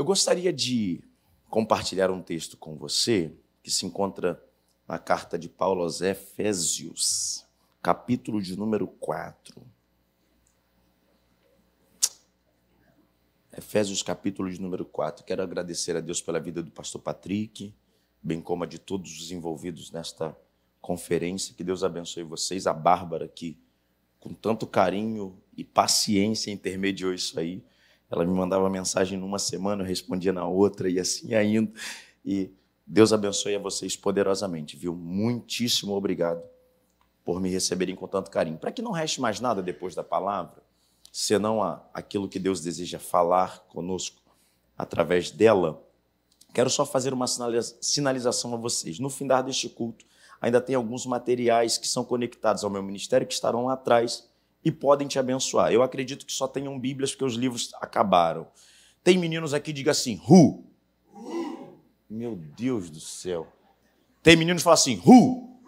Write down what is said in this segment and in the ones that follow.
Eu gostaria de compartilhar um texto com você que se encontra na carta de Paulo aos Efésios, capítulo de número 4. Efésios, capítulo de número 4. Quero agradecer a Deus pela vida do pastor Patrick, bem como a de todos os envolvidos nesta conferência. Que Deus abençoe vocês. A Bárbara, que com tanto carinho e paciência intermediou isso aí. Ela me mandava mensagem numa semana, eu respondia na outra e assim ainda. E Deus abençoe a vocês poderosamente, viu? Muitíssimo obrigado por me receberem com tanto carinho. Para que não reste mais nada depois da palavra, senão a, aquilo que Deus deseja falar conosco através dela, quero só fazer uma sinalização a vocês. No findar deste culto, ainda tem alguns materiais que são conectados ao meu ministério que estarão lá atrás e podem te abençoar. Eu acredito que só tenham Bíblias porque os livros acabaram. Tem meninos aqui, diga assim, Ru. Meu Deus do céu. Tem meninos que falam assim, Ru.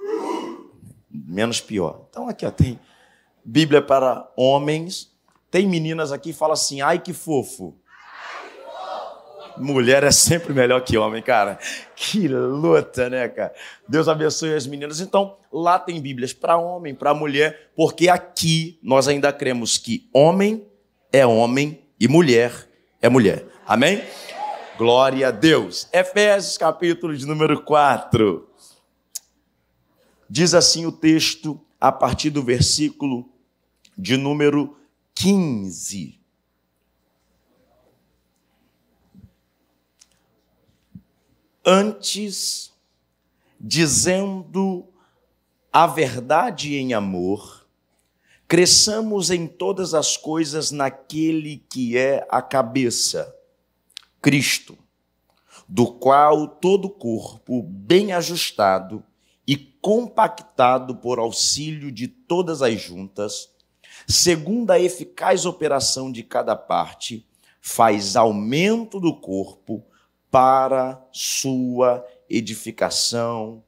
Menos pior. Então aqui ó, tem Bíblia para homens. Tem meninas aqui que falam assim, ai que fofo. Mulher é sempre melhor que homem, cara. Que luta, né, cara? Deus abençoe as meninas. Então, lá tem Bíblias para homem, para mulher, porque aqui nós ainda cremos que homem é homem e mulher é mulher. Amém? Glória a Deus. Efésios, capítulo de número 4. Diz assim o texto, a partir do versículo de número 15. Antes dizendo a verdade em amor, cresçamos em todas as coisas naquele que é a cabeça, Cristo, do qual todo corpo, bem ajustado e compactado por auxílio de todas as juntas, segundo a eficaz operação de cada parte, faz aumento do corpo para sua edificação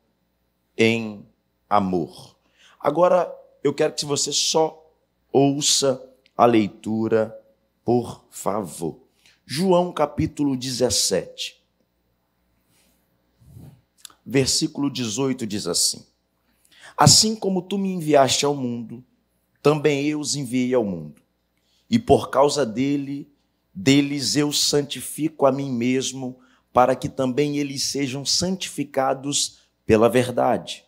em amor. Agora, eu quero que você só ouça a leitura, por favor. João capítulo 17, versículo 18 diz assim: Assim como tu me enviaste ao mundo, também eu os enviei ao mundo. E por causa dele, deles eu santifico a mim mesmo, para que também eles sejam santificados pela verdade.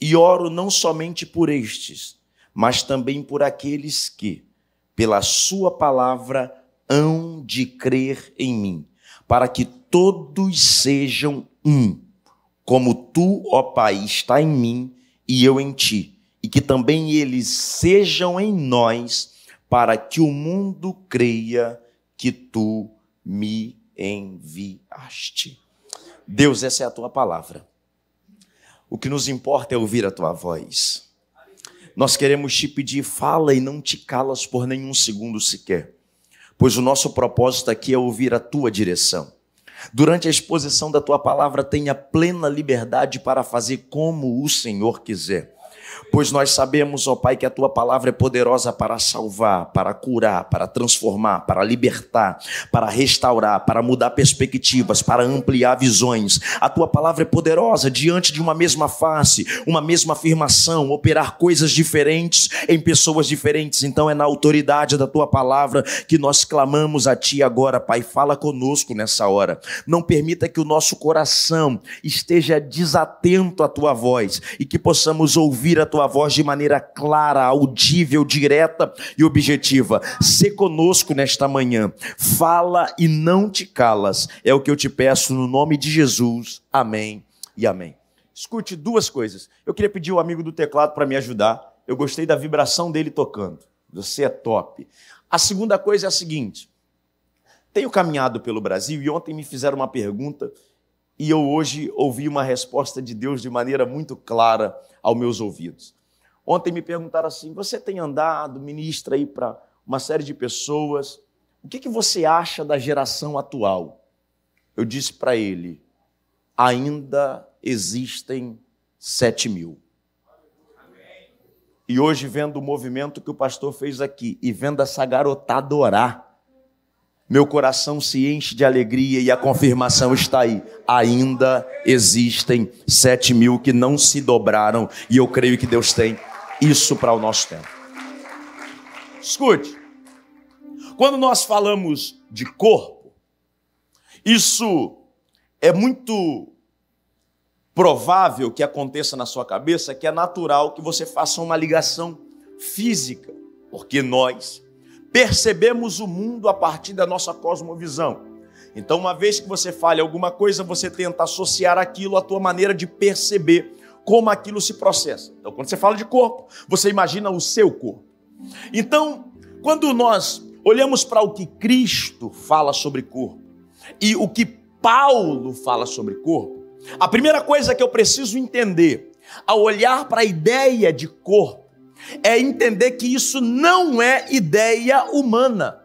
E oro não somente por estes, mas também por aqueles que, pela Sua palavra, hão de crer em mim, para que todos sejam um, como tu, ó Pai, está em mim e eu em ti, e que também eles sejam em nós, para que o mundo creia que tu me enviaste. Deus, essa é a tua palavra. O que nos importa é ouvir a tua voz. Nós queremos te pedir, fala e não te calas por nenhum segundo sequer, pois o nosso propósito aqui é ouvir a tua direção. Durante a exposição da tua palavra, tenha plena liberdade para fazer como o Senhor quiser pois nós sabemos, ó Pai, que a tua palavra é poderosa para salvar, para curar, para transformar, para libertar, para restaurar, para mudar perspectivas, para ampliar visões. A tua palavra é poderosa diante de uma mesma face, uma mesma afirmação, operar coisas diferentes em pessoas diferentes. Então é na autoridade da tua palavra que nós clamamos a ti agora, Pai. Fala conosco nessa hora. Não permita que o nosso coração esteja desatento à tua voz e que possamos ouvir a tua tua voz de maneira clara, audível, direta e objetiva. Se conosco nesta manhã. Fala e não te calas. É o que eu te peço no nome de Jesus. Amém e amém. Escute duas coisas. Eu queria pedir o amigo do teclado para me ajudar. Eu gostei da vibração dele tocando. Você é top. A segunda coisa é a seguinte: tenho caminhado pelo Brasil e ontem me fizeram uma pergunta e eu hoje ouvi uma resposta de Deus de maneira muito clara aos meus ouvidos. Ontem me perguntaram assim: você tem andado, ministra aí para uma série de pessoas, o que, que você acha da geração atual? Eu disse para ele: ainda existem sete mil. E hoje, vendo o movimento que o pastor fez aqui e vendo essa garotada orar, meu coração se enche de alegria e a confirmação está aí. Ainda existem sete mil que não se dobraram e eu creio que Deus tem isso para o nosso tempo. Escute, quando nós falamos de corpo, isso é muito provável que aconteça na sua cabeça que é natural que você faça uma ligação física, porque nós percebemos o mundo a partir da nossa cosmovisão. Então, uma vez que você fale alguma coisa, você tenta associar aquilo à tua maneira de perceber como aquilo se processa. Então, quando você fala de corpo, você imagina o seu corpo. Então, quando nós olhamos para o que Cristo fala sobre corpo e o que Paulo fala sobre corpo, a primeira coisa que eu preciso entender ao olhar para a ideia de corpo é entender que isso não é ideia humana,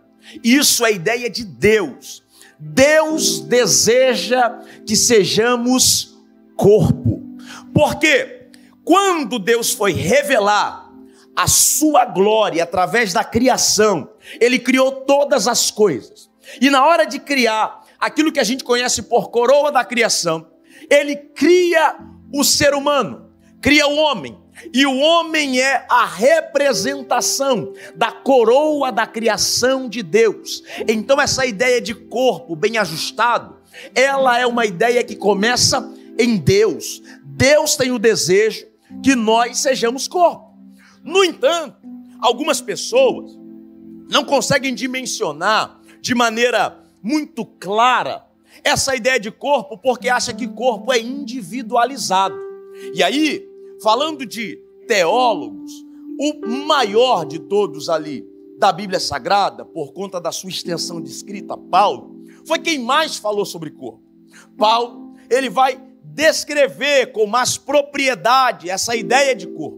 isso é ideia de Deus. Deus deseja que sejamos corpo. Porque quando Deus foi revelar a sua glória através da criação, ele criou todas as coisas. E na hora de criar aquilo que a gente conhece por coroa da criação, ele cria o ser humano, cria o homem. E o homem é a representação da coroa da criação de Deus. Então, essa ideia de corpo bem ajustado, ela é uma ideia que começa em Deus. Deus tem o desejo que nós sejamos corpo. No entanto, algumas pessoas não conseguem dimensionar de maneira muito clara essa ideia de corpo porque acha que corpo é individualizado. E aí, falando de teólogos, o maior de todos ali da Bíblia Sagrada, por conta da sua extensão de escrita, Paulo, foi quem mais falou sobre corpo. Paulo, ele vai descrever com mais propriedade essa ideia de corpo.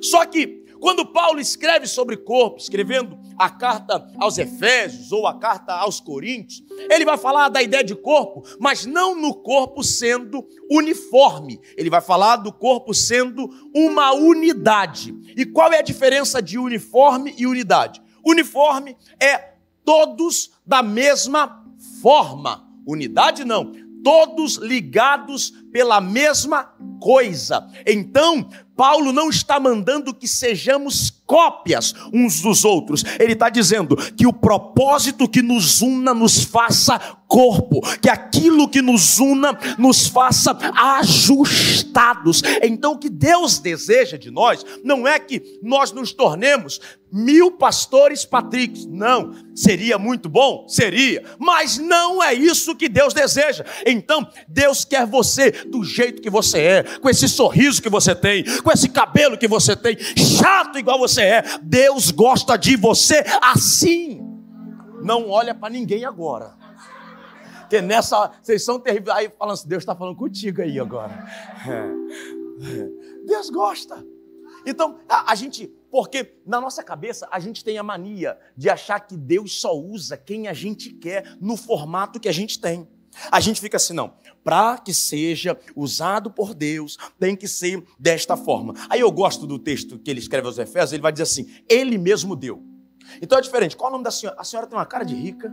Só que quando Paulo escreve sobre corpo, escrevendo a carta aos Efésios ou a carta aos Coríntios, ele vai falar da ideia de corpo, mas não no corpo sendo uniforme. Ele vai falar do corpo sendo uma unidade. E qual é a diferença de uniforme e unidade? Uniforme é todos da mesma forma. Unidade não, todos ligados pela mesma coisa. Então, Paulo não está mandando que sejamos cópias uns dos outros. Ele está dizendo que o propósito que nos una nos faça corpo, que aquilo que nos una nos faça ajustados. Então, o que Deus deseja de nós não é que nós nos tornemos mil pastores patricks. Não, seria muito bom? Seria, mas não é isso que Deus deseja. Então, Deus quer você do jeito que você é, com esse sorriso que você tem, com esse cabelo que você tem, chato igual você é. Deus gosta de você assim. Não olha para ninguém agora. Porque nessa, vocês são terríveis. Aí falando assim, Deus está falando contigo aí agora. Deus gosta. Então, a, a, gente, porque na nossa cabeça a gente tem a mania de achar que Deus só usa quem a gente quer no formato que a gente tem. A gente fica assim, não, para que seja usado por Deus, tem que ser desta forma. Aí eu gosto do texto que ele escreve aos Efésios, ele vai dizer assim: Ele mesmo deu. Então é diferente. Qual é o nome da senhora? A senhora tem uma cara de rica?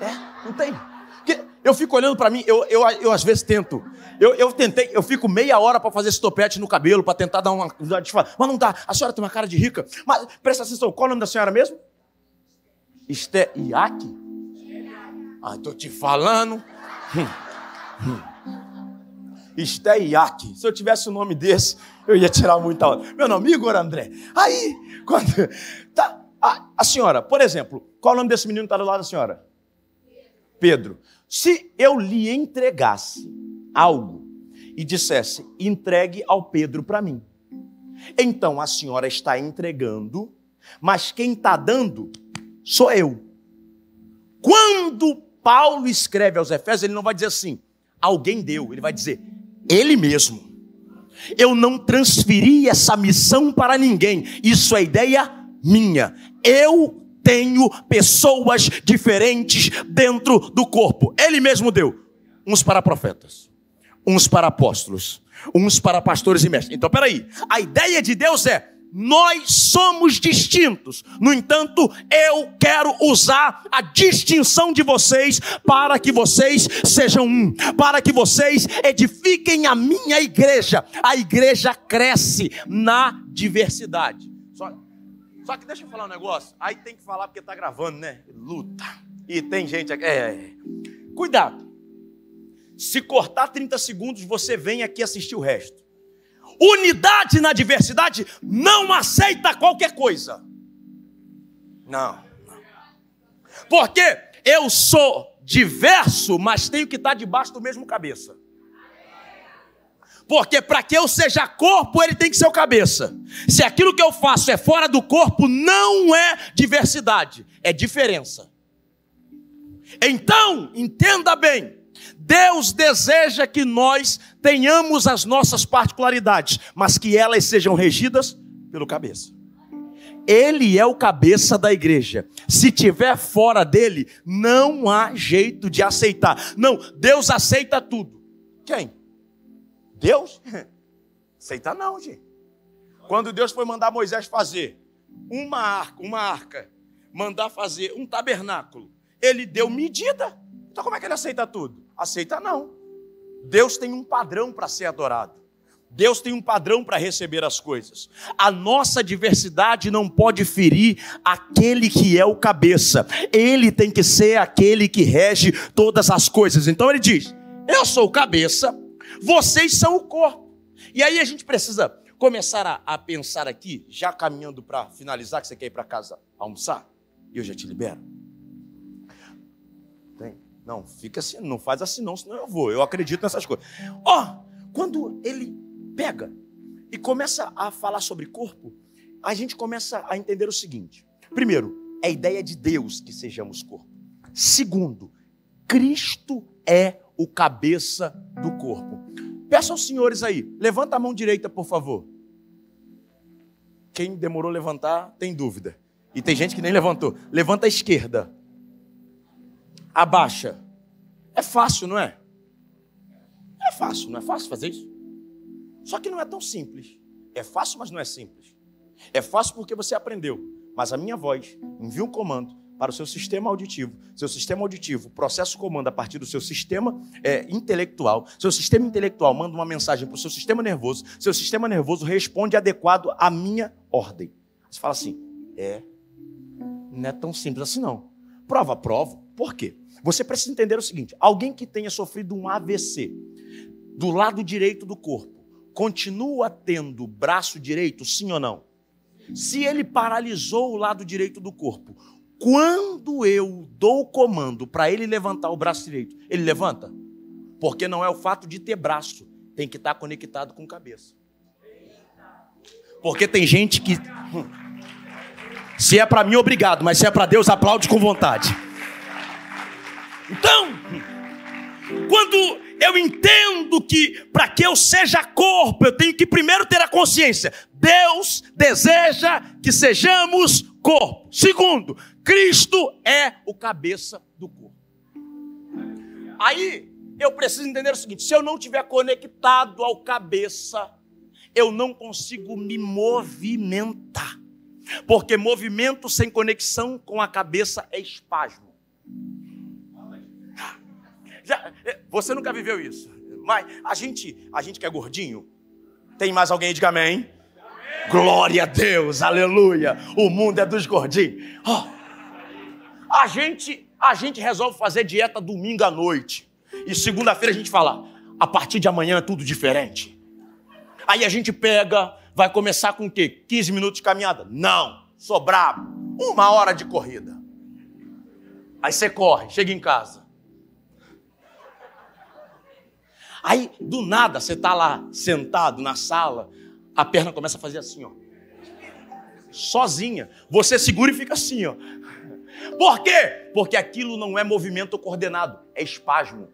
É? Não tem? Porque eu fico olhando para mim, eu, eu, eu às vezes tento. Eu, eu tentei, eu fico meia hora para fazer esse topete no cabelo, para tentar dar uma. Mas não dá. A senhora tem uma cara de rica. Mas presta atenção, qual é o nome da senhora mesmo? Esté Iaque? Ah, estou te falando. Esteiaque. Se eu tivesse o um nome desse, eu ia tirar muita onda. Meu nome, Igor André. Aí, quando. Tá, a, a senhora, por exemplo, qual é o nome desse menino que está do lado da senhora? Pedro. Se eu lhe entregasse algo e dissesse, entregue ao Pedro para mim. Então a senhora está entregando, mas quem está dando sou eu. Quando Paulo escreve aos Efésios, ele não vai dizer assim, alguém deu, ele vai dizer, ele mesmo. Eu não transferi essa missão para ninguém, isso é ideia minha. Eu tenho pessoas diferentes dentro do corpo. Ele mesmo deu, uns para profetas, uns para apóstolos, uns para pastores e mestres. Então, peraí, a ideia de Deus é: nós somos distintos. No entanto, eu quero usar a distinção de vocês para que vocês sejam um, para que vocês edifiquem a minha igreja. A igreja cresce na diversidade. Só, só que deixa eu falar um negócio. Aí tem que falar porque está gravando, né? Luta. E tem gente aqui. É. Cuidado. Se cortar 30 segundos, você vem aqui assistir o resto. Unidade na diversidade não aceita qualquer coisa. Não. Porque eu sou diverso, mas tenho que estar debaixo do mesmo cabeça. Porque para que eu seja corpo, ele tem que ser o cabeça. Se aquilo que eu faço é fora do corpo, não é diversidade, é diferença. Então, entenda bem, Deus deseja que nós tenhamos as nossas particularidades, mas que elas sejam regidas pelo cabeça. Ele é o cabeça da igreja. Se tiver fora dele, não há jeito de aceitar. Não, Deus aceita tudo. Quem? Deus? Aceita não, gente. Quando Deus foi mandar Moisés fazer uma arca, uma arca, mandar fazer um tabernáculo, ele deu medida. Então como é que ele aceita tudo? Aceita não. Deus tem um padrão para ser adorado. Deus tem um padrão para receber as coisas. A nossa diversidade não pode ferir aquele que é o cabeça. Ele tem que ser aquele que rege todas as coisas. Então ele diz: Eu sou o cabeça, vocês são o corpo. E aí a gente precisa começar a, a pensar aqui, já caminhando para finalizar, que você quer ir para casa almoçar, e eu já te libero. Não, fica assim, não faz assim não, senão eu vou. Eu acredito nessas coisas. Ó, oh, quando ele pega e começa a falar sobre corpo, a gente começa a entender o seguinte: primeiro, é a ideia de Deus que sejamos corpo. Segundo, Cristo é o cabeça do corpo. Peço aos senhores aí, levanta a mão direita, por favor. Quem demorou levantar, tem dúvida. E tem gente que nem levantou. Levanta a esquerda abaixa. É fácil, não é? É fácil, não é fácil fazer isso? Só que não é tão simples. É fácil, mas não é simples. É fácil porque você aprendeu. Mas a minha voz envia um comando para o seu sistema auditivo. Seu sistema auditivo processa o comando a partir do seu sistema é, intelectual. Seu sistema intelectual manda uma mensagem para o seu sistema nervoso. Seu sistema nervoso responde adequado à minha ordem. Você fala assim: é, não é tão simples assim não. Prova, prova. Por quê? Você precisa entender o seguinte: alguém que tenha sofrido um AVC do lado direito do corpo, continua tendo braço direito, sim ou não? Se ele paralisou o lado direito do corpo, quando eu dou o comando para ele levantar o braço direito, ele levanta? Porque não é o fato de ter braço, tem que estar conectado com cabeça. Porque tem gente que. Hum, se é para mim, obrigado, mas se é para Deus, aplaude com vontade. Então, quando eu entendo que para que eu seja corpo, eu tenho que primeiro ter a consciência. Deus deseja que sejamos corpo. Segundo, Cristo é o cabeça do corpo. Aí eu preciso entender o seguinte: se eu não estiver conectado ao cabeça, eu não consigo me movimentar. Porque movimento sem conexão com a cabeça é espasmo. Já, é, você nunca viveu isso. Mas a gente, a gente que é gordinho, tem mais alguém? Diga amém. amém. Glória a Deus, aleluia. O mundo é dos gordinhos. Oh, a gente, a gente resolve fazer dieta domingo à noite. E segunda-feira a gente fala: a partir de amanhã é tudo diferente. Aí a gente pega, vai começar com o quê? 15 minutos de caminhada? Não, sou brabo. Uma hora de corrida. Aí você corre, chega em casa. Aí, do nada, você está lá sentado na sala, a perna começa a fazer assim, ó. Sozinha. Você segura e fica assim, ó. Por quê? Porque aquilo não é movimento coordenado, é espasmo.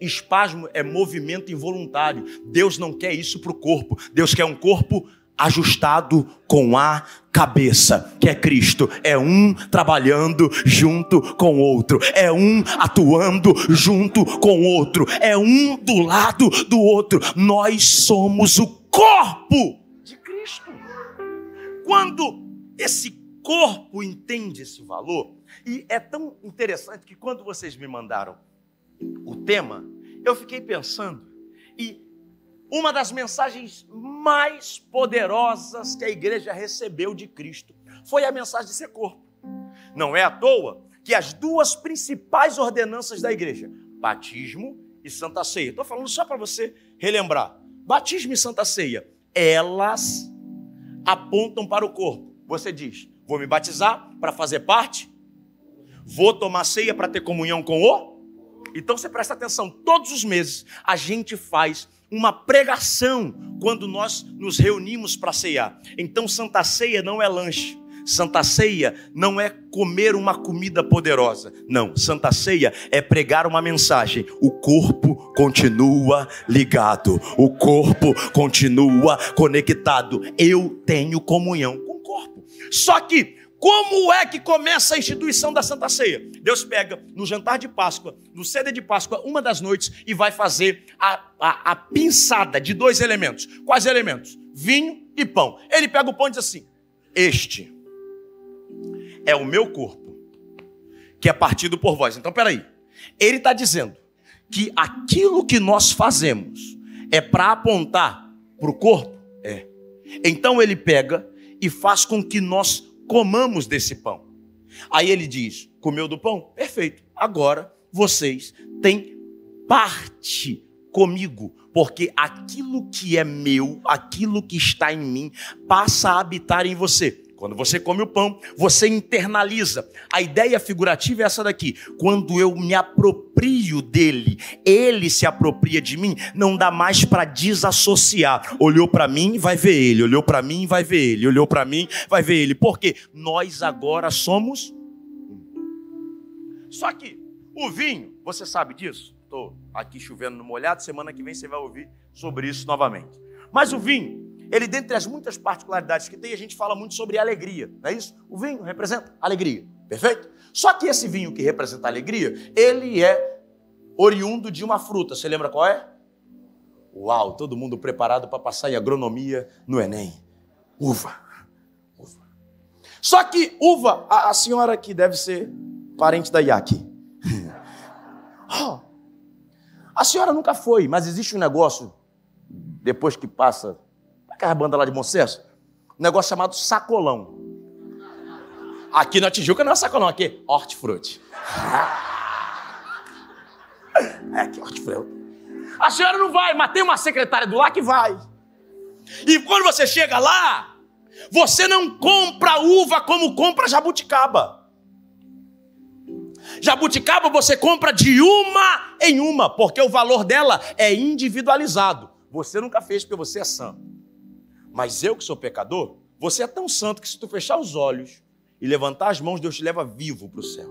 Espasmo é movimento involuntário. Deus não quer isso para o corpo. Deus quer um corpo ajustado com a cabeça, que é Cristo. É um trabalhando junto com o outro, é um atuando junto com o outro, é um do lado do outro. Nós somos o corpo de Cristo. quando esse corpo entende esse valor, e é tão interessante que quando vocês me mandaram o tema, eu fiquei pensando, e uma das mensagens mais poderosas que a igreja recebeu de Cristo foi a mensagem de ser corpo. Não é à toa que as duas principais ordenanças da igreja, batismo e santa ceia, estou falando só para você relembrar: batismo e santa ceia, elas apontam para o corpo. Você diz: vou me batizar para fazer parte, vou tomar ceia para ter comunhão com o. Então você presta atenção, todos os meses a gente faz uma pregação quando nós nos reunimos para ceiar. Então, Santa Ceia não é lanche. Santa Ceia não é comer uma comida poderosa. Não, Santa Ceia é pregar uma mensagem. O corpo continua ligado, o corpo continua conectado. Eu tenho comunhão com o corpo. Só que como é que começa a instituição da Santa Ceia? Deus pega no jantar de Páscoa, no cedo de Páscoa, uma das noites, e vai fazer a, a, a pinçada de dois elementos. Quais elementos? Vinho e pão. Ele pega o pão e diz assim: Este é o meu corpo, que é partido por vós. Então, peraí. Ele está dizendo que aquilo que nós fazemos é para apontar para o corpo? É. Então ele pega e faz com que nós comamos desse pão. Aí ele diz: comeu do pão? Perfeito. Agora vocês têm parte comigo, porque aquilo que é meu, aquilo que está em mim, passa a habitar em você. Quando você come o pão, você internaliza. A ideia figurativa é essa daqui. Quando eu me aproprio dele, ele se apropria de mim, não dá mais para desassociar. Olhou para mim, vai ver ele. Olhou para mim, vai ver ele. Olhou para mim, vai ver ele. Porque nós agora somos Só que o vinho, você sabe disso? Estou aqui chovendo no molhado, semana que vem você vai ouvir sobre isso novamente. Mas o vinho, ele, dentre as muitas particularidades que tem, a gente fala muito sobre alegria, não é isso? O vinho representa alegria, perfeito? Só que esse vinho que representa alegria, ele é oriundo de uma fruta. Você lembra qual é? Uau, todo mundo preparado para passar em agronomia no Enem. Uva. Uva. Só que uva, a, a senhora que deve ser parente da Yaki. oh, a senhora nunca foi, mas existe um negócio, depois que passa aquela banda lá de Bom Senso? Um negócio chamado sacolão. Aqui na Tijuca não é sacolão, aqui é hortifruti. É aqui hortifruti. A senhora não vai, mas tem uma secretária do lá que vai. E quando você chega lá, você não compra uva como compra jabuticaba. Jabuticaba você compra de uma em uma, porque o valor dela é individualizado. Você nunca fez porque você é santo. Mas eu que sou pecador, você é tão santo que se tu fechar os olhos e levantar as mãos, Deus te leva vivo para o céu.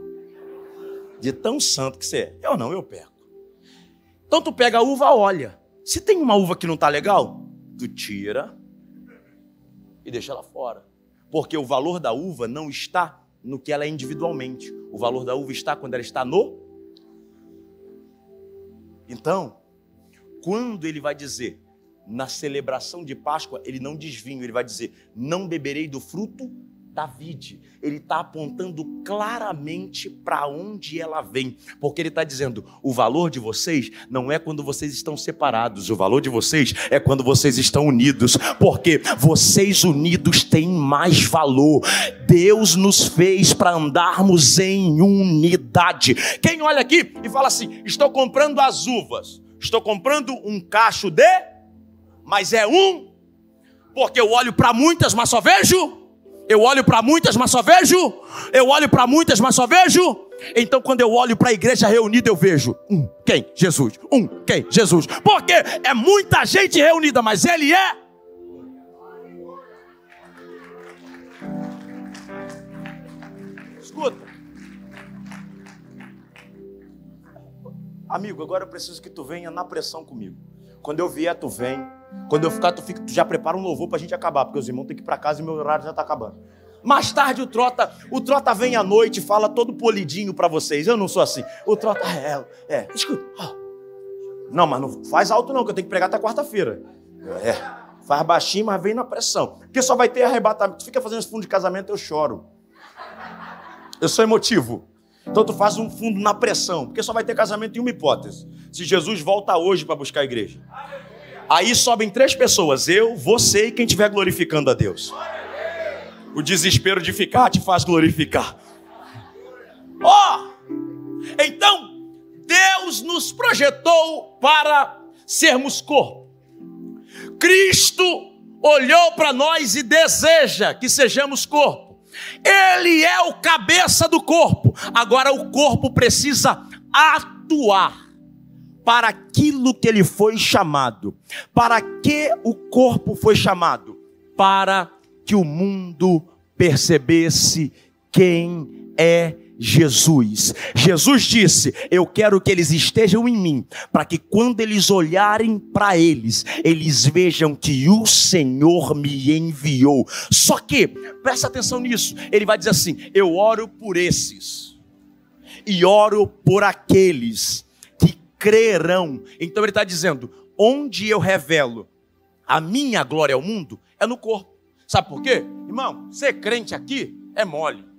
De tão santo que você é. Eu não, eu perco. Então tu pega a uva, olha. Se tem uma uva que não está legal, tu tira e deixa ela fora. Porque o valor da uva não está no que ela é individualmente. O valor da uva está quando ela está no. Então, quando ele vai dizer na celebração de Páscoa, ele não diz vinho, ele vai dizer: Não beberei do fruto da vide. Ele está apontando claramente para onde ela vem, porque ele está dizendo: o valor de vocês não é quando vocês estão separados, o valor de vocês é quando vocês estão unidos, porque vocês unidos têm mais valor. Deus nos fez para andarmos em unidade. Quem olha aqui e fala assim: estou comprando as uvas, estou comprando um cacho de mas é um, porque eu olho para muitas, mas só vejo. Eu olho para muitas, mas só vejo. Eu olho para muitas, mas só vejo. Então, quando eu olho para a igreja reunida, eu vejo um, quem? Jesus. Um, quem? Jesus. Porque é muita gente reunida, mas Ele é. Escuta. Amigo, agora eu preciso que tu venha na pressão comigo. Quando eu vier, tu vem. Quando eu ficar, tu, fica, tu já prepara um louvor pra gente acabar, porque os irmãos têm que ir pra casa e meu horário já tá acabando. Mais tarde o Trota, o Trota vem à noite e fala todo polidinho para vocês. Eu não sou assim. O Trota é, é, escuta. Não, mas não faz alto não, que eu tenho que pregar até quarta-feira. É. Faz baixinho, mas vem na pressão. Porque só vai ter arrebatamento. Tu fica fazendo esse fundo de casamento, eu choro. Eu sou emotivo. Então tu faz um fundo na pressão, porque só vai ter casamento em uma hipótese. Se Jesus volta hoje para buscar a igreja. Aí sobem três pessoas, eu, você e quem estiver glorificando a Deus. O desespero de ficar te faz glorificar. Ó! Oh, então, Deus nos projetou para sermos corpo. Cristo olhou para nós e deseja que sejamos corpo. Ele é o cabeça do corpo. Agora o corpo precisa atuar para aquilo que ele foi chamado. Para que o corpo foi chamado? Para que o mundo percebesse quem é Jesus. Jesus disse: Eu quero que eles estejam em mim, para que quando eles olharem para eles, eles vejam que o Senhor me enviou. Só que, presta atenção nisso, ele vai dizer assim: Eu oro por esses, e oro por aqueles que crerão. Então ele está dizendo: Onde eu revelo a minha glória ao mundo é no corpo. Sabe por quê? Irmão, ser crente aqui é mole.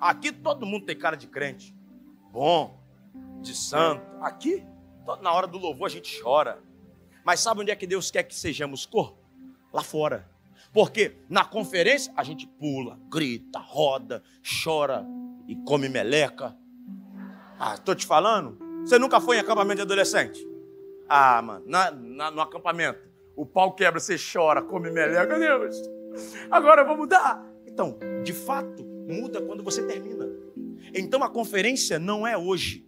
Aqui todo mundo tem cara de crente. Bom, de santo. Aqui, na hora do louvor a gente chora. Mas sabe onde é que Deus quer que sejamos corpo? Lá fora. Porque na conferência a gente pula, grita, roda, chora e come meleca. Ah, tô te falando? Você nunca foi em acampamento de adolescente? Ah, mano, na, na, no acampamento, o pau quebra, você chora, come meleca, Deus. Agora vou mudar. Então, de fato, muda quando você termina. Então a conferência não é hoje.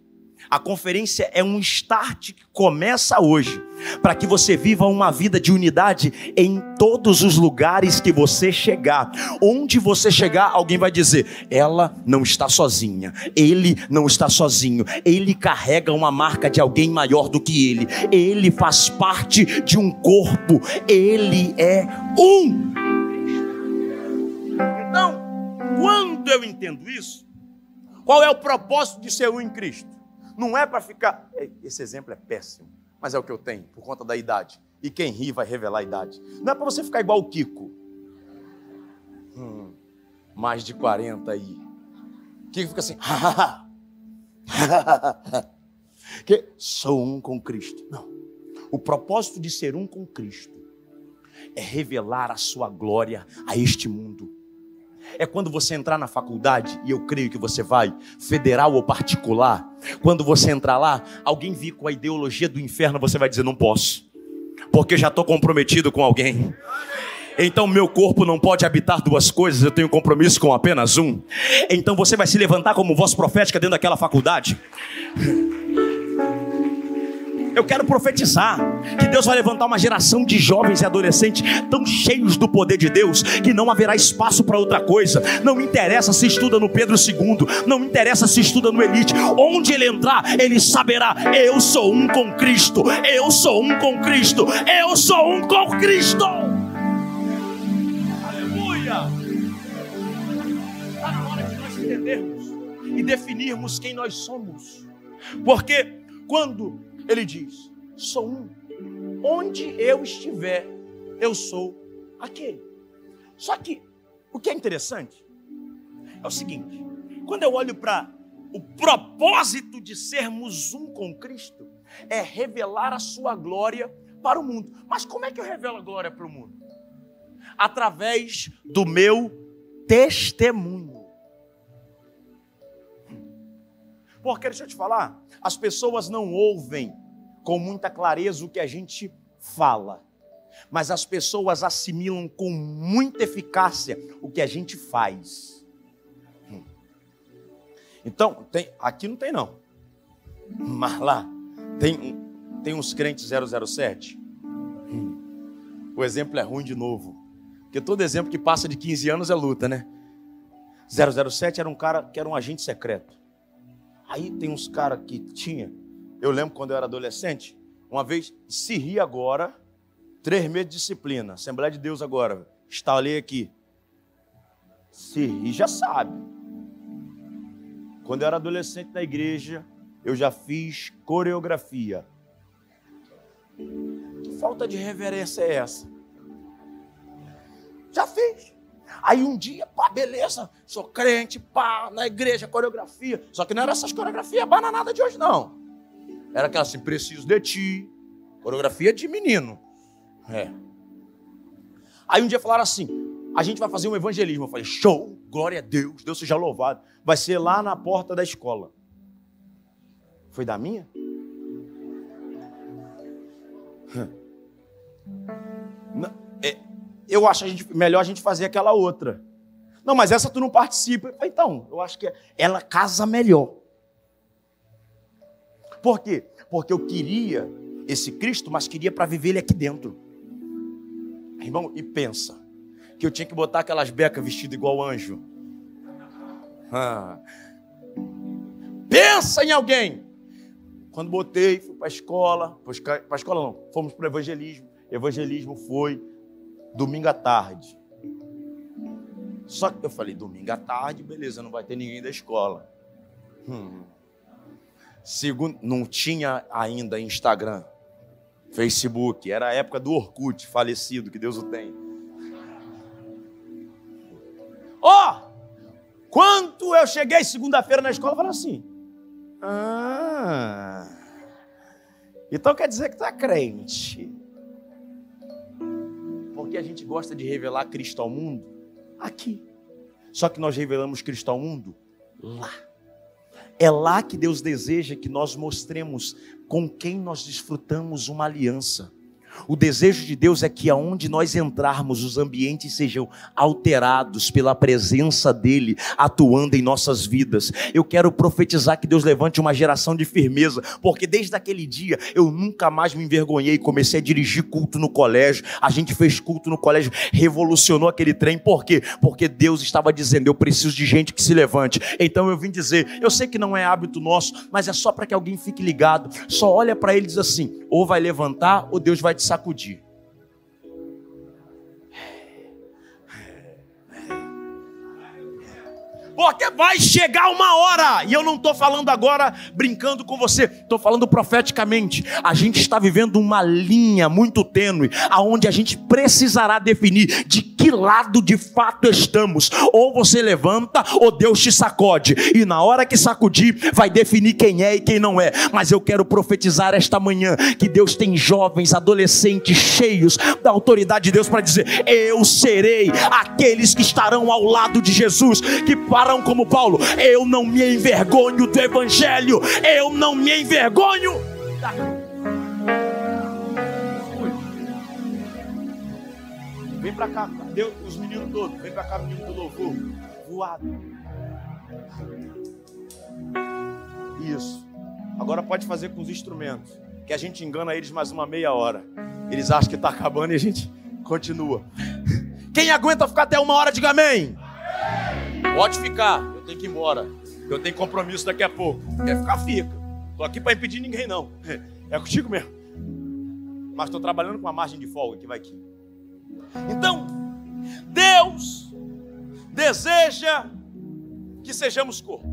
A conferência é um start que começa hoje, para que você viva uma vida de unidade em todos os lugares que você chegar. Onde você chegar, alguém vai dizer: ela não está sozinha, ele não está sozinho, ele carrega uma marca de alguém maior do que ele, ele faz parte de um corpo, ele é um. Quando eu entendo isso, qual é o propósito de ser um em Cristo? Não é para ficar. Esse exemplo é péssimo, mas é o que eu tenho, por conta da idade. E quem ri vai revelar a idade. Não é para você ficar igual o Kiko. Hum, mais de 40 aí. Kiko fica assim. que sou um com Cristo. Não. O propósito de ser um com Cristo é revelar a sua glória a este mundo é quando você entrar na faculdade, e eu creio que você vai, federal ou particular, quando você entrar lá, alguém vir com a ideologia do inferno, você vai dizer: não posso, porque já estou comprometido com alguém. Então meu corpo não pode habitar duas coisas, eu tenho compromisso com apenas um. Então você vai se levantar como voz profética dentro daquela faculdade. Eu quero profetizar que Deus vai levantar uma geração de jovens e adolescentes tão cheios do poder de Deus que não haverá espaço para outra coisa. Não interessa se estuda no Pedro II, não interessa se estuda no Elite. Onde ele entrar, ele saberá: eu sou um com Cristo, eu sou um com Cristo, eu sou um com Cristo. Aleluia! Está na hora de nós entendermos e definirmos quem nós somos, porque quando ele diz: sou um. Onde eu estiver, eu sou aquele. Só que o que é interessante é o seguinte: quando eu olho para o propósito de sermos um com Cristo, é revelar a sua glória para o mundo. Mas como é que eu revelo a glória para o mundo? Através do meu testemunho. Porque deixa eu te falar, as pessoas não ouvem com muita clareza o que a gente fala, mas as pessoas assimilam com muita eficácia o que a gente faz. Hum. Então, tem, aqui não tem não, mas lá tem, tem uns crentes 007. Hum. O exemplo é ruim de novo, porque todo exemplo que passa de 15 anos é luta, né? 007 era um cara que era um agente secreto. Aí tem uns caras que tinha. Eu lembro quando eu era adolescente, uma vez, se ri agora, três meses de disciplina, Assembleia de Deus agora, instalei aqui. Se ri já sabe. Quando eu era adolescente na igreja, eu já fiz coreografia. Que falta de reverência é essa? Já fiz. Aí um dia, pá, beleza, sou crente, pá, na igreja, coreografia. Só que não era essas coreografias bananada de hoje, não. Era aquela assim, preciso de ti. Coreografia de menino. É. Aí um dia falaram assim: a gente vai fazer um evangelismo. Eu falei: show, glória a Deus, Deus seja louvado. Vai ser lá na porta da escola. Foi da minha? Não, eu acho a gente, melhor a gente fazer aquela outra. Não, mas essa tu não participa. Então, eu acho que ela casa melhor. Por quê? Porque eu queria esse Cristo, mas queria para viver ele aqui dentro. Irmão, e pensa que eu tinha que botar aquelas becas vestido igual anjo. Ah. Pensa em alguém. Quando botei, fui para a escola, para a escola não, fomos para o evangelismo. Evangelismo foi domingo à tarde. Só que eu falei, domingo à tarde, beleza, não vai ter ninguém da escola. Hum. Segundo, não tinha ainda Instagram, Facebook, era a época do Orkut, falecido, que Deus o tem. Ó, oh, quando eu cheguei segunda-feira na escola, falei assim: Ah, então quer dizer que é crente. Porque a gente gosta de revelar Cristo ao mundo aqui. Só que nós revelamos Cristo ao mundo lá. É lá que Deus deseja que nós mostremos com quem nós desfrutamos uma aliança. O desejo de Deus é que aonde nós entrarmos, os ambientes sejam alterados pela presença dEle atuando em nossas vidas. Eu quero profetizar que Deus levante uma geração de firmeza, porque desde aquele dia eu nunca mais me envergonhei. Comecei a dirigir culto no colégio, a gente fez culto no colégio, revolucionou aquele trem. Por quê? Porque Deus estava dizendo: eu preciso de gente que se levante. Então eu vim dizer: eu sei que não é hábito nosso, mas é só para que alguém fique ligado. Só olha para ele e diz assim: ou vai levantar, ou Deus vai te sacudir. Porque vai chegar uma hora, e eu não estou falando agora brincando com você, estou falando profeticamente. A gente está vivendo uma linha muito tênue, aonde a gente precisará definir de que lado de fato estamos. Ou você levanta, ou Deus te sacode. E na hora que sacudir, vai definir quem é e quem não é. Mas eu quero profetizar esta manhã que Deus tem jovens, adolescentes cheios da autoridade de Deus para dizer: Eu serei aqueles que estarão ao lado de Jesus, que como Paulo: Eu não me envergonho do Evangelho, eu não me envergonho da Vem pra cá, cadê os meninos todos? Vem pra cá, menino do louvor. Voado. Isso. Agora pode fazer com os instrumentos. Que a gente engana eles mais uma meia hora. Eles acham que está acabando e a gente continua. Quem aguenta ficar até uma hora, diga amém. Pode ficar. Eu tenho que ir embora. Eu tenho compromisso daqui a pouco. Quer ficar, fica. Tô aqui para impedir ninguém, não. É contigo mesmo. Mas estou trabalhando com uma margem de folga que vai aqui. Então, Deus deseja que sejamos corpo.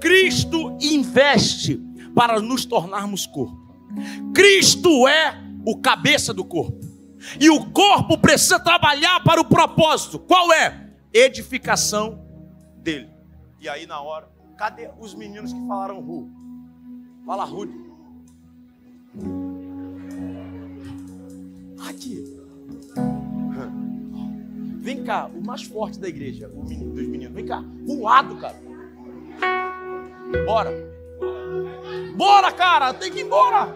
Cristo investe para nos tornarmos corpo. Cristo é o cabeça do corpo. E o corpo precisa trabalhar para o propósito. Qual é? Edificação dele. E aí na hora, cadê os meninos que falaram Ru? Fala Rude. Aqui. Vem cá, o mais forte da igreja, o menino dos meninos, vem cá, voado, cara. Bora. Bora, cara, tem que ir embora.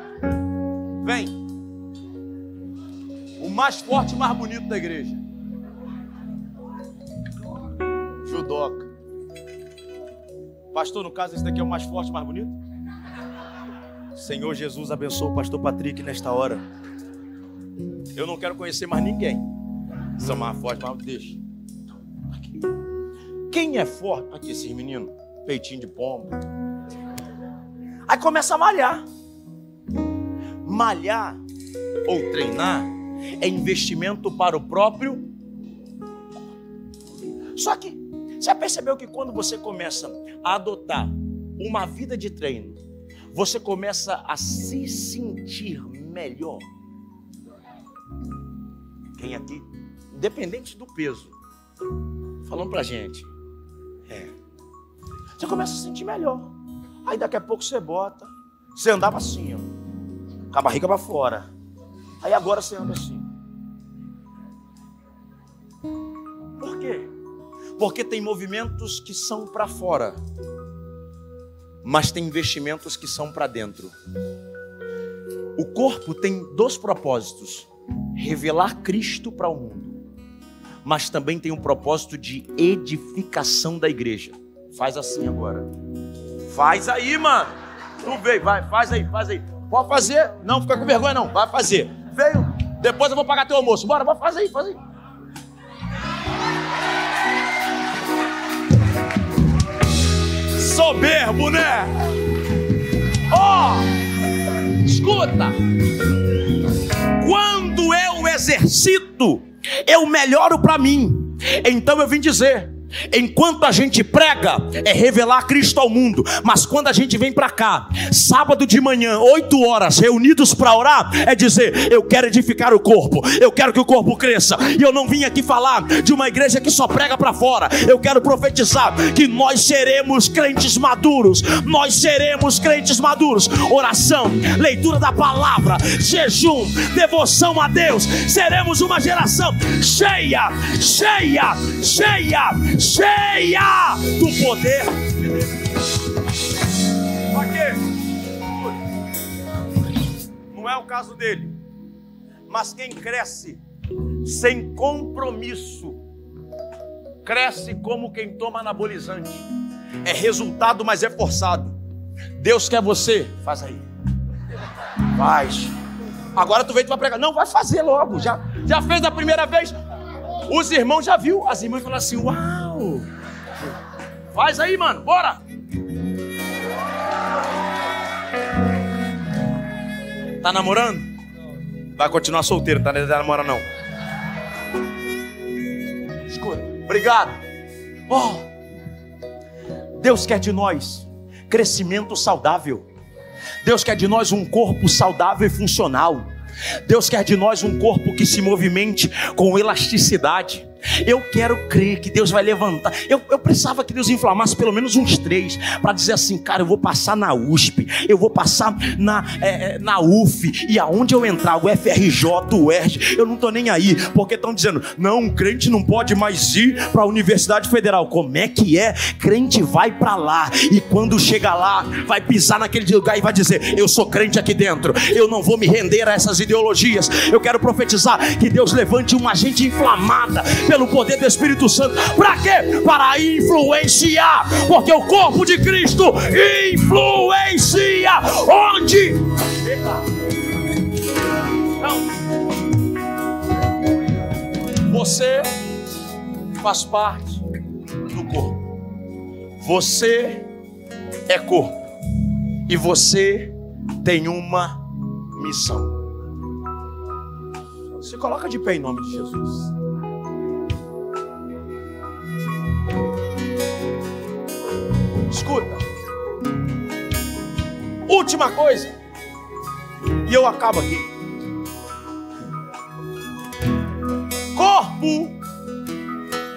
Vem. O mais forte e mais bonito da igreja. Pastor, no caso, esse daqui é o mais forte mais bonito? Senhor Jesus abençoe o pastor Patrick nesta hora. Eu não quero conhecer mais ninguém. São mais fortes, mas deixa. Aqui. Quem é forte? Aqui, esses meninos. Peitinho de pombo. Aí começa a malhar. Malhar ou treinar é investimento para o próprio. Só que, já percebeu que quando você começa a adotar uma vida de treino, você começa a se sentir melhor? Quem aqui dependente do peso. Falando pra gente. É. Você começa a se sentir melhor. Aí daqui a pouco você bota. Você andava assim, ó. Com a barriga pra fora. Aí agora você anda assim. Por quê? Porque tem movimentos que são para fora, mas tem investimentos que são para dentro. O corpo tem dois propósitos: revelar Cristo para o mundo, mas também tem um propósito de edificação da igreja. Faz assim agora. Faz aí, mano. Não veio, vai, faz aí, faz aí. Pode fazer? Não, fica com vergonha não, vai fazer. Veio. Depois eu vou pagar teu almoço. Bora, vai fazer aí, faz aí. Soberbo, né? Ó, oh, escuta. Quando eu exercito, eu melhoro para mim. Então eu vim dizer: Enquanto a gente prega, é revelar Cristo ao mundo. Mas quando a gente vem para cá, sábado de manhã, 8 horas, reunidos para orar, é dizer: Eu quero edificar o corpo, eu quero que o corpo cresça. E eu não vim aqui falar de uma igreja que só prega para fora. Eu quero profetizar que nós seremos crentes maduros. Nós seremos crentes maduros. Oração, leitura da palavra, jejum, devoção a Deus. Seremos uma geração cheia, cheia, cheia cheia do poder Não é o caso dele. Mas quem cresce sem compromisso, cresce como quem toma anabolizante. É resultado, mas é forçado. Deus quer você, faz aí. Faz. Agora tu veio para pregar. Não, vai fazer logo. Já, já fez a primeira vez. Os irmãos já viu. As irmãs falaram assim: Uau! Faz aí, mano, bora! Tá namorando? Vai continuar solteiro, tá, namorando não. Escuta, obrigado. Oh, Deus quer de nós crescimento saudável. Deus quer de nós um corpo saudável e funcional. Deus quer de nós um corpo que se movimente com elasticidade. Eu quero crer que Deus vai levantar. Eu, eu precisava que Deus inflamasse pelo menos uns três para dizer assim, cara, eu vou passar na USP, eu vou passar na, é, é na UF, e aonde eu entrar, o FRJ, o ERJ, eu não estou nem aí, porque estão dizendo, não, um crente não pode mais ir para a Universidade Federal. Como é que é? Crente vai para lá, e quando chega lá, vai pisar naquele lugar e vai dizer: Eu sou crente aqui dentro, eu não vou me render a essas ideologias. Eu quero profetizar que Deus levante uma gente inflamada pelo poder do Espírito Santo. Para quê? Para influenciar, porque o corpo de Cristo influencia onde? Então, você faz parte do corpo. Você é corpo. E você tem uma missão. Se coloca de pé em nome de Jesus. Escuta. Última coisa. E eu acabo aqui. Corpo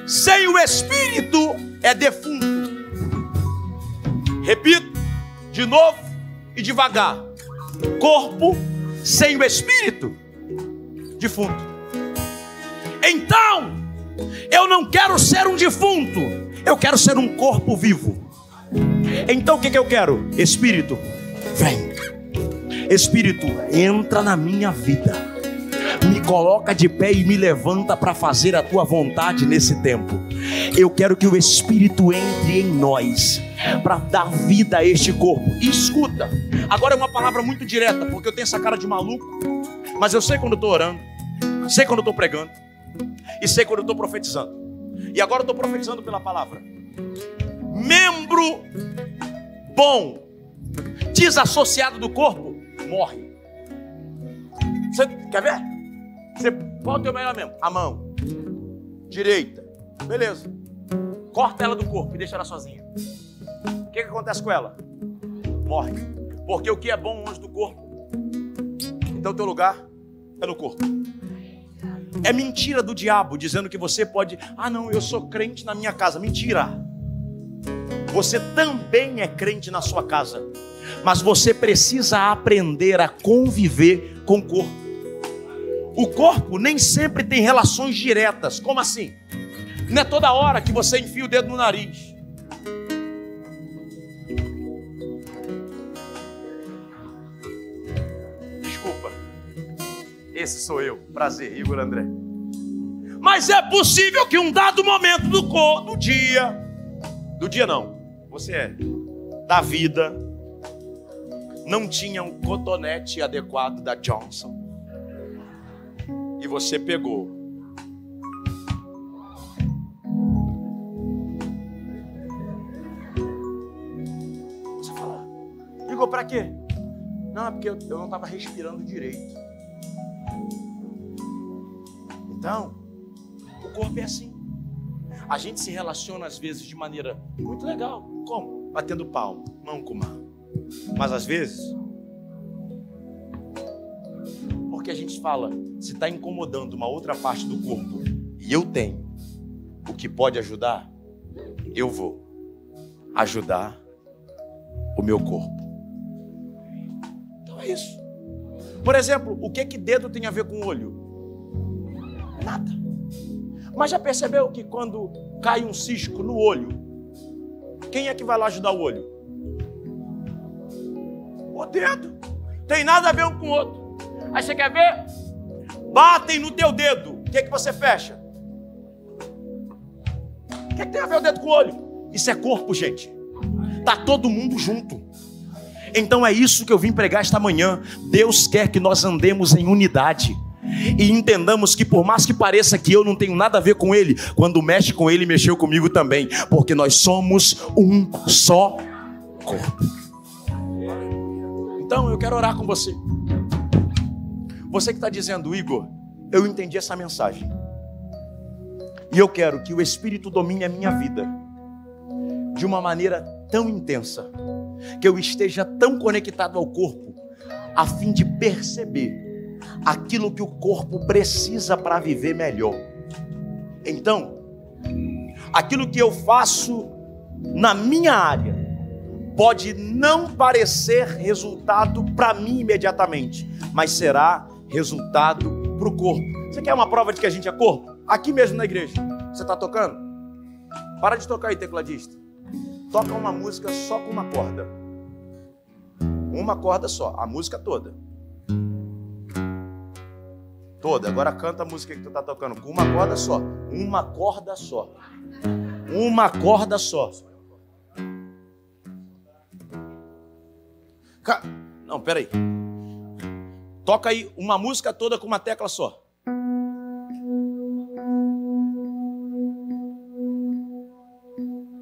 sem o espírito é defunto. Repito, de novo e devagar. Corpo sem o espírito, defunto. Então, eu não quero ser um defunto, eu quero ser um corpo vivo. Então o que, que eu quero? Espírito, vem. Espírito, entra na minha vida. Me coloca de pé e me levanta para fazer a tua vontade nesse tempo. Eu quero que o Espírito entre em nós para dar vida a este corpo. E escuta, agora é uma palavra muito direta, porque eu tenho essa cara de maluco, mas eu sei quando estou orando, sei quando estou pregando, e sei quando estou profetizando. E agora eu estou profetizando pela palavra. Membro bom, desassociado do corpo, morre. Você quer ver? Você qual o teu melhor membro? A mão direita. Beleza. Corta ela do corpo e deixa ela sozinha. O que, que acontece com ela? Morre. Porque o que é bom longe do corpo? Então teu lugar é no corpo. É mentira do diabo dizendo que você pode, ah, não, eu sou crente na minha casa. Mentira. Você também é crente na sua casa, mas você precisa aprender a conviver com o corpo. O corpo nem sempre tem relações diretas. Como assim? Não é toda hora que você enfia o dedo no nariz. Desculpa. Esse sou eu. Prazer, Igor André. Mas é possível que um dado momento do, do dia, do dia não, você é da vida, não tinha um cotonete adequado da Johnson e você pegou. Você fala, ligou para quê? Não, é porque eu, eu não estava respirando direito. Então, o corpo é assim. A gente se relaciona às vezes de maneira muito legal. Como? Batendo palmo, mão com mão. Mas às vezes porque a gente fala, se está incomodando uma outra parte do corpo e eu tenho o que pode ajudar, eu vou ajudar o meu corpo. Então é isso. Por exemplo, o que que dedo tem a ver com olho? Nada. Mas já percebeu que quando cai um cisco no olho, quem é que vai lá ajudar o olho? O dedo. Tem nada a ver um com o outro. Aí você quer ver? Batem no teu dedo. O que, é que você fecha? O que, é que tem a ver o dedo com o olho? Isso é corpo, gente. Tá todo mundo junto. Então é isso que eu vim pregar esta manhã. Deus quer que nós andemos em unidade e entendamos que por mais que pareça que eu não tenho nada a ver com ele, quando mexe com ele, mexeu comigo também, porque nós somos um só corpo. Então eu quero orar com você. Você que está dizendo, Igor, eu entendi essa mensagem. E eu quero que o Espírito domine a minha vida de uma maneira tão intensa, que eu esteja tão conectado ao corpo, a fim de perceber aquilo que o corpo precisa para viver melhor. Então, aquilo que eu faço na minha área pode não parecer resultado para mim imediatamente, mas será resultado para o corpo. Você quer uma prova de que a gente é corpo? Aqui mesmo na igreja. Você está tocando? Para de tocar aí, tecladista. Toca uma música só com uma corda. Uma corda só, a música toda. Toda. Agora canta a música que tu está tocando com uma corda só. Uma corda só. Uma corda só. Não, peraí. Toca aí uma música toda com uma tecla só.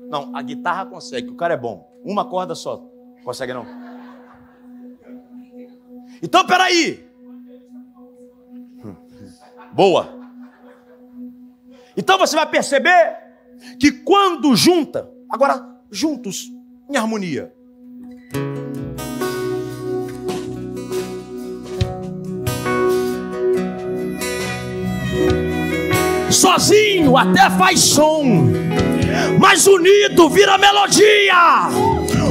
Não, a guitarra consegue, o cara é bom. Uma corda só. Consegue não? Então, peraí. Boa. Então você vai perceber que quando junta, agora juntos, em harmonia, sozinho até faz som, mas unido vira melodia.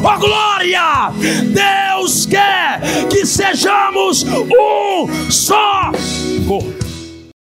Oh glória! Deus quer que sejamos um só corpo.